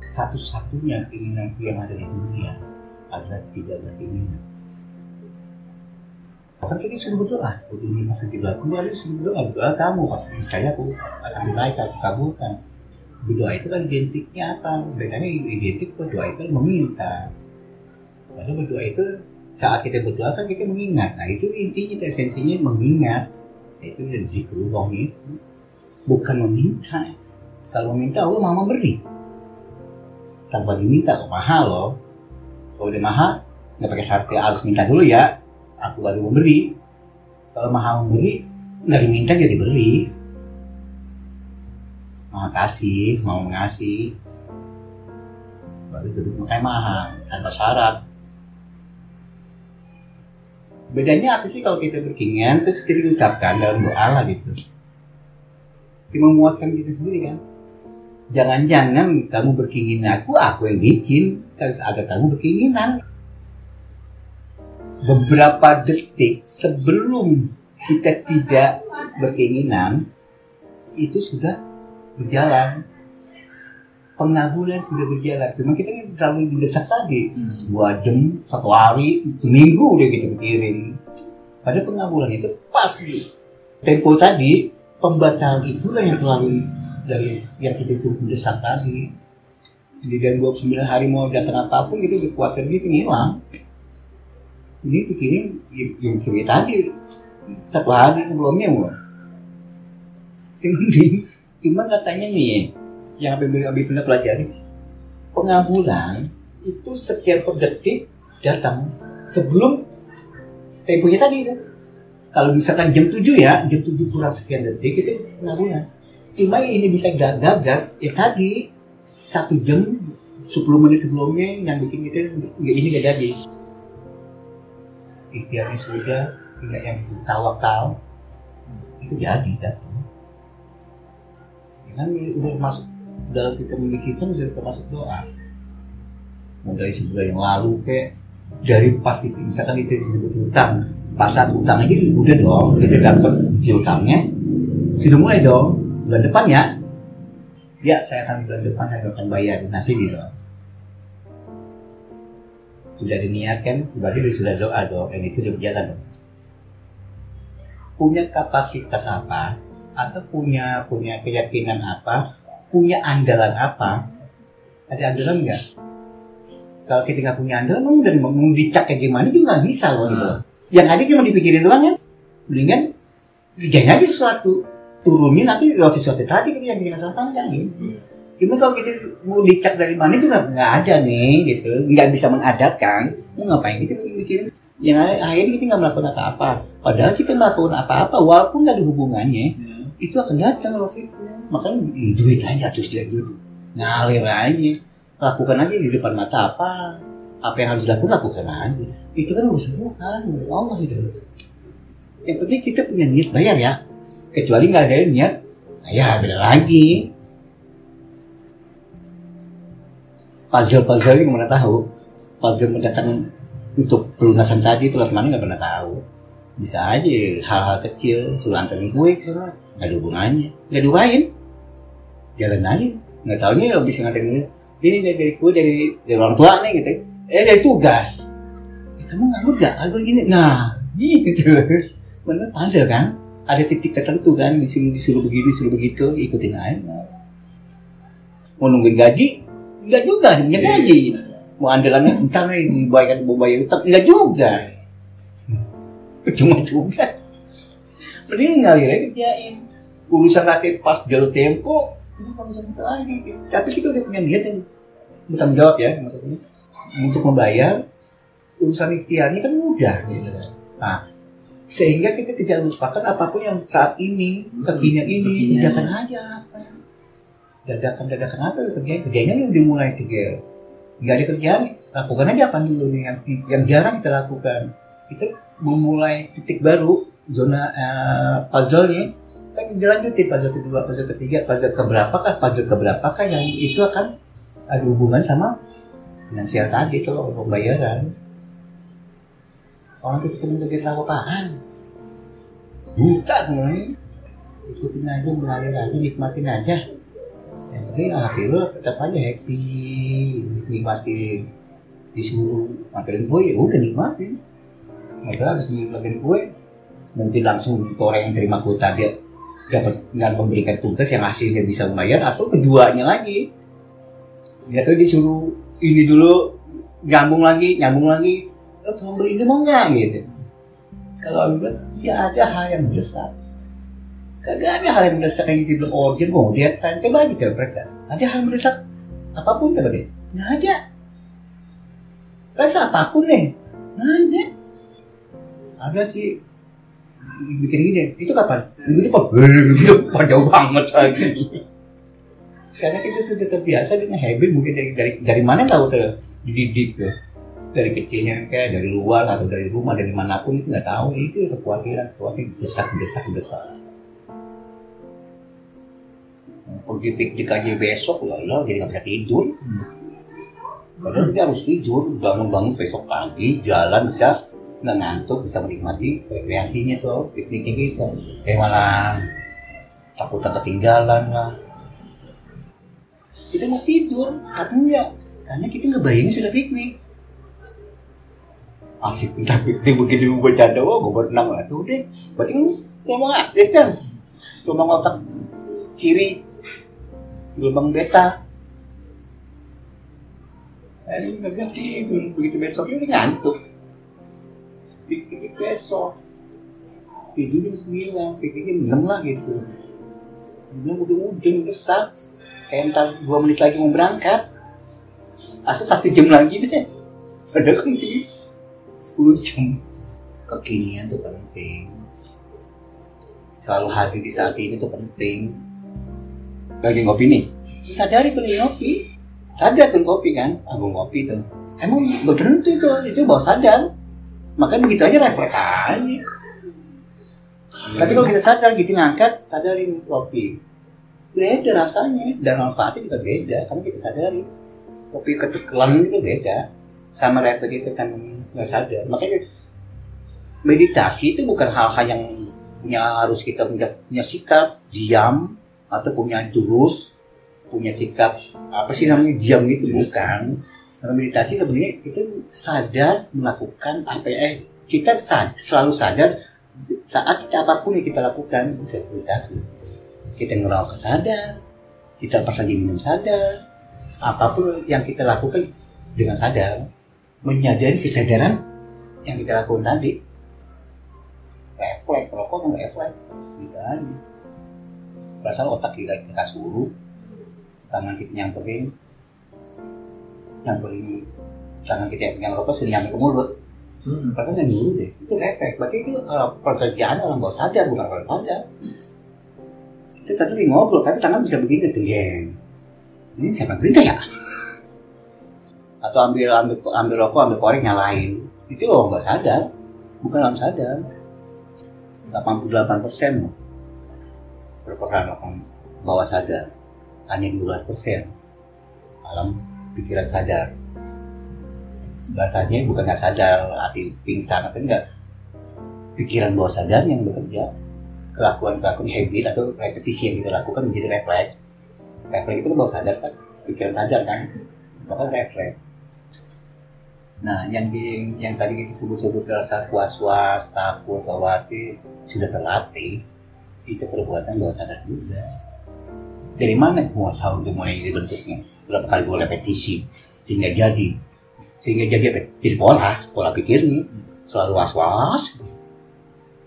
satu-satunya keinginanku yang ada di dunia adalah tidak berkeinginan Bahkan kita suruh berdoa. Untuk ini masa tiba aku ada suruh berdoa. Berdoa kamu pas saya aku akan dinaik aku kabulkan. Berdoa itu kan identiknya apa? Biasanya identik berdoa itu meminta. Padahal berdoa itu saat kita berdoa kan kita mengingat. Nah itu intinya itu esensinya mengingat. Nah, itu dari zikrullah itu bukan meminta. Kalau meminta Allah mau memberi tanpa diminta kok mahal loh. Kalau udah mahal nggak pakai syarat harus minta dulu ya. Aku baru memberi kalau mahal memberi nggak diminta jadi beri. Maha mau ngasih. Baru disebut makanya mahal tanpa syarat. Bedanya apa sih kalau kita berkeinginan terus kita ucapkan dalam doa lah gitu? Memuaskan kita sendiri kan jangan-jangan kamu berkeinginan aku aku yang bikin. Agar kamu berkeinginan. Beberapa detik sebelum kita tidak berkeinginan itu sudah berjalan. Pengabulan sudah berjalan. Cuma kita kan terlalu mendesak tadi. Dua jam satu hari seminggu udah kita pikirin. Pada pengabulan itu pasti tempo tadi pembatal itulah yang selalu dari yang kita itu mendesak tadi. Jadi dan 29 hari mau datang apa pun gitu di kuarter gitu ngilang ini pikirin yang yang tadi satu hari sebelumnya mau. Sih cuma katanya nih yang Habib Habib pernah pelajari pengabulan itu sekian per detik datang sebelum temponya tadi itu. Kalau misalkan jam 7 ya jam 7 kurang sekian detik itu pengabulan cuma ini bisa gagal ya tadi satu jam 10 menit sebelumnya yang bikin kita nggak ini gak jadi. Ikhtiarnya sudah tidak yang disebut tawakal itu jadi datang ya kan udah masuk dalam kita memikirkan bisa termasuk doa. Mau dari yang lalu kayak dari pas itu misalkan itu disebut hutang pas saat hutang aja udah dong kita dapat hutangnya sudah mulai dong bulan depan ya ya saya akan bulan depan saya akan bayar nasi gitu sudah diniatkan berarti sudah doa dong itu sudah berjalan dong. Punya kapasitas apa atau punya punya keyakinan apa punya andalan apa ada andalan nggak? Kalau kita nggak punya andalan mau dari mau dicak kayak gimana juga nggak bisa loh gitu. Loh yang ada cuma dipikirin doang ya mendingan kerjain aja sesuatu turunnya nanti lewat sesuatu tadi kita yang kita kan? Gitu cuma kalau kita mau dicak dari mana juga nggak ada nih gitu. Nggak bisa mengadapkan mau ngapain kita mikirin yang akhirnya kita nggak melakukan apa-apa. Padahal kita melakukan apa-apa walaupun nggak ada hubungannya itu akan datang waktu itu makanya ih, duit aja terus dia gitu. Ngalir aja. Lakukan aja di depan mata apa? Apa yang harus dilakukan lakukan aja. Itu kan urusan Tuhan urusan Allah gitu. Yang penting kita punya niat bayar ya kecuali nggak ada niat nah ya beda lagi. Puzzle puzzle yang mana tahu. Puzzle mendatang untuk pelunasan tadi itu mana nggak pernah tahu. Bisa aja hal-hal kecil suruh anterin kue suruh nggak ada hubungannya. Nggak diupain jalan aja. Nggak taunya ya bisa nganterin ini dari, dari kue dari, dari orang tua nih gitu. Eh dari tugas. Kamu nganggur gak aku gini. Nah gitu bener puzzle kan ada titik tertentu kan disuruh disuruh begini disuruh begitu ikutin aja. Mau nungguin gaji? Enggak juga punya gaji. mau andalannya entar nih dibayar mau bayar utang enggak juga. Cuma juga. Mending ngalir aja kerjain urusan nanti pas jalur tempo itu urusan kita lagi tapi kita udah punya niat yang bertanggung jawab ya maksudnya. Untuk membayar urusan ikhtiarnya kan mudah gitu. Nah sehingga kita tidak lupakan apa pun yang saat ini kekinian ini kerjakan aja. Apa dadakan dadakan apa kerjanya? Kerjanya yang dimulai tiga. Nggak ada kerjaan lakukan aja apa dulu nih yang yang jarang kita lakukan. Kita memulai titik baru zona uh, puzzle-nya. Kan dilanjutin puzzle kedua, puzzle ketiga, puzzle keberapa kan, puzzle keberapa kan yang itu akan ada hubungan sama finansial tadi itu loh pembayaran. Orang kita sebenarnya kita tahu apaan? Buta sebenarnya. Ikutin aja, mengalir aja, nikmatin aja. Yang penting hati lo tetap aja happy nikmatin disuruh nganterin kue ya udah nikmatin nggak harus nikmatin kue nanti langsung orang yang terima kue tadi dapat nggak memberikan tugas yang hasilnya bisa membayar atau keduanya lagi ya tuh disuruh ini dulu nyambung lagi nyambung lagi lo tolong ini mau nggak gitu kalau aku bilang nggak ada hal yang besar Kagak ada hal yang mendesak yang gitu. Oh, dia mau dia tanya coba aja coba periksa. Ada hal yang mendesak apa pun coba deh. Nggak ada. Periksa apa pun nih. Nggak ada. Ada sih bikin gini. Itu kapan? Minggu depan. Minggu depan jauh banget lagi. Karena kita sudah terbiasa dengan habit mungkin dari dari dari mana tahu tuh dididik tuh dari kecilnya kayak dari luar atau dari rumah dari mana pun itu nggak tahu. Itu kekhawatiran kekhawatiran desak desak desak. Pergi aja besok lah lah jadi nggak bisa tidur. Padahal kita harus tidur bangun-bangun besok pagi jalan bisa nggak ngantuk bisa menikmati rekreasinya tuh pikniknya kita eh malah takut ketinggalan lah. Kita mau tidur tapi karena kita nggak bayangin sudah piknik asik udah piknik begini bercanda oh gue berenang lah. Tuh deh berarti kan ngomong aktif kan? Ngomong otak kiri gelombang beta. Ini nggak bisa tidur. Begitu besoknya udah ngantuk. Piknik besok. Tidur jam sembilan pikniknya enam lah gitu. Bilang udah hujan sak kayak entar dua menit lagi mau berangkat. Atau satu jam lagi deh. Ada kan sih sepuluh jam. Kekinian tuh penting. Selalu hadir di saat ini tuh penting. Lagi ngopi nih? Sadari tuh lagi ngopi. Sadar tuh ngopi kan? Aku ngopi tuh. Emang berhenti itu itu bawa sadar. Makanya begitu aja refleks aja. Tapi kalau kita sadar gitu ngangkat sadarin kopi beda rasanya. Dan manfaatnya juga beda karena kita sadari kopi ketekelan itu beda. Sama refleks itu kan nggak sadar. Makanya meditasi itu bukan hal-hal yang punya harus kita punya, punya sikap diam atau punya jurus punya sikap apa sih namanya diam gitu. Bukan. Karena meditasi sebenarnya kita sadar melakukan apa ya eh, kita sad, selalu sadar saat kita apa pun yang kita lakukan. Itu meditasi. Kita ngerokok sadar kita pas lagi minum sadar apa pun yang kita lakukan dengan sadar menyadari kesadaran yang kita lakukan tadi. Refleks rokok nggak refleks? Gitu aja perasaan otak kita kita suruh tangan kita nyamperin nyamperin tangan kita yang pegang rokok sudah nyampe ke mulut. Hmm. perasaan yang dulu deh. Itu refleks. Berarti itu uh, pekerjaan orang bawah sadar bukan orang sadar. Kita satu lagi ngobrol tapi tangan bisa begini tuh ini siapa yang berita ya atau ambil ambil ambil rokok ambil korek nyalain. Itu loh nggak sadar. Bukan alam sadar. 88 persen berperan bawah sadar? Hanya 12 persen. Alam pikiran sadar. Bahasanya bukan nggak sadar arti pingsan atau enggak. Pikiran bawah sadar yang bekerja. Kelakuan kelakuan habit atau repetisi yang kita lakukan menjadi refleks. Refleks itu kan bawah sadar kan? Pikiran sadar kan? Bahkan refleks nah yang di, yang tadi kita sebut-sebut rasa was-was takut khawatir sudah terlatih itu perbuatan bawah sadar juga. Dari mana gua tahu itu mulai dibentuknya berapa kali gua repetisi sehingga jadi sehingga jadi apa? Jadi pola pola pikirnya. Selalu was was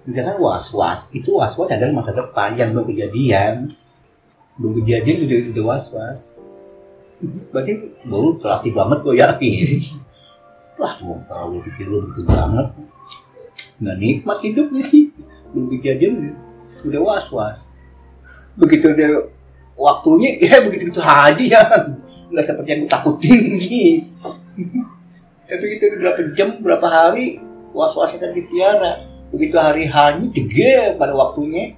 misalkan was was itu was was adalah masa depan yang belum kejadian. Belum kejadian udah udah was was berarti baru terlatih banget gue yakin tuh kalau lu pikir lu begitu banget. Nggak nikmat hidupnya sih belum kejadian udah was was begitu dia waktunya ya begitu gitu aja ya. Nggak seperti yang gue takutin gitu. Tapi gitu berapa jam berapa hari was wasnya kan dipiara begitu hari hanya jege pada waktunya.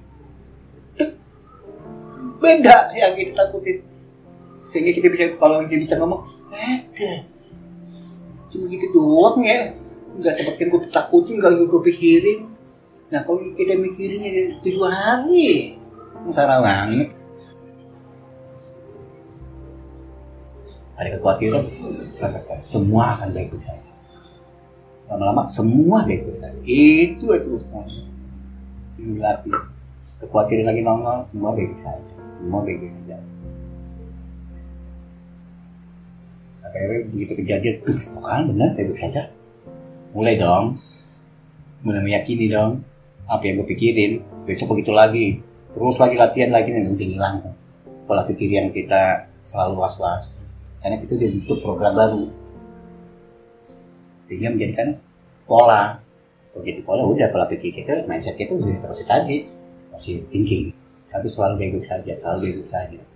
Beda yang kita takutin. Sehingga kita bisa kalau kita bisa ngomong ada cuma gitu doang ya. Nggak seperti yang gue takutin kalau gue pikirin. Nah kalau kita mikirinnya tujuh hari, salah banget. ada kekhawatiran. Semua akan baik-baik saja. Lama-lama semua baik-baik saja. Itu itu urusan. Simulasi kekhawatiran lagi nongol semua baik-baik saja. Semua baik-baik saja akhirnya begitu kejadian tuh kan benar baik-baik saja. Mulai dong. Mulai meyakini dong apa yang gue pikirin. Besok begitu lagi. Terus lagi latihan lagi nih mungkin hilang tuh. Pola pikir yang kita selalu was-was. Karena kita udah bentuk program baru. Sehingga menjadikan pola. Jadi pola udah pola pikir kita mindset kita udah seperti tadi. Masih thinking. Satu selalu baik-baik saja selalu baik-baik saja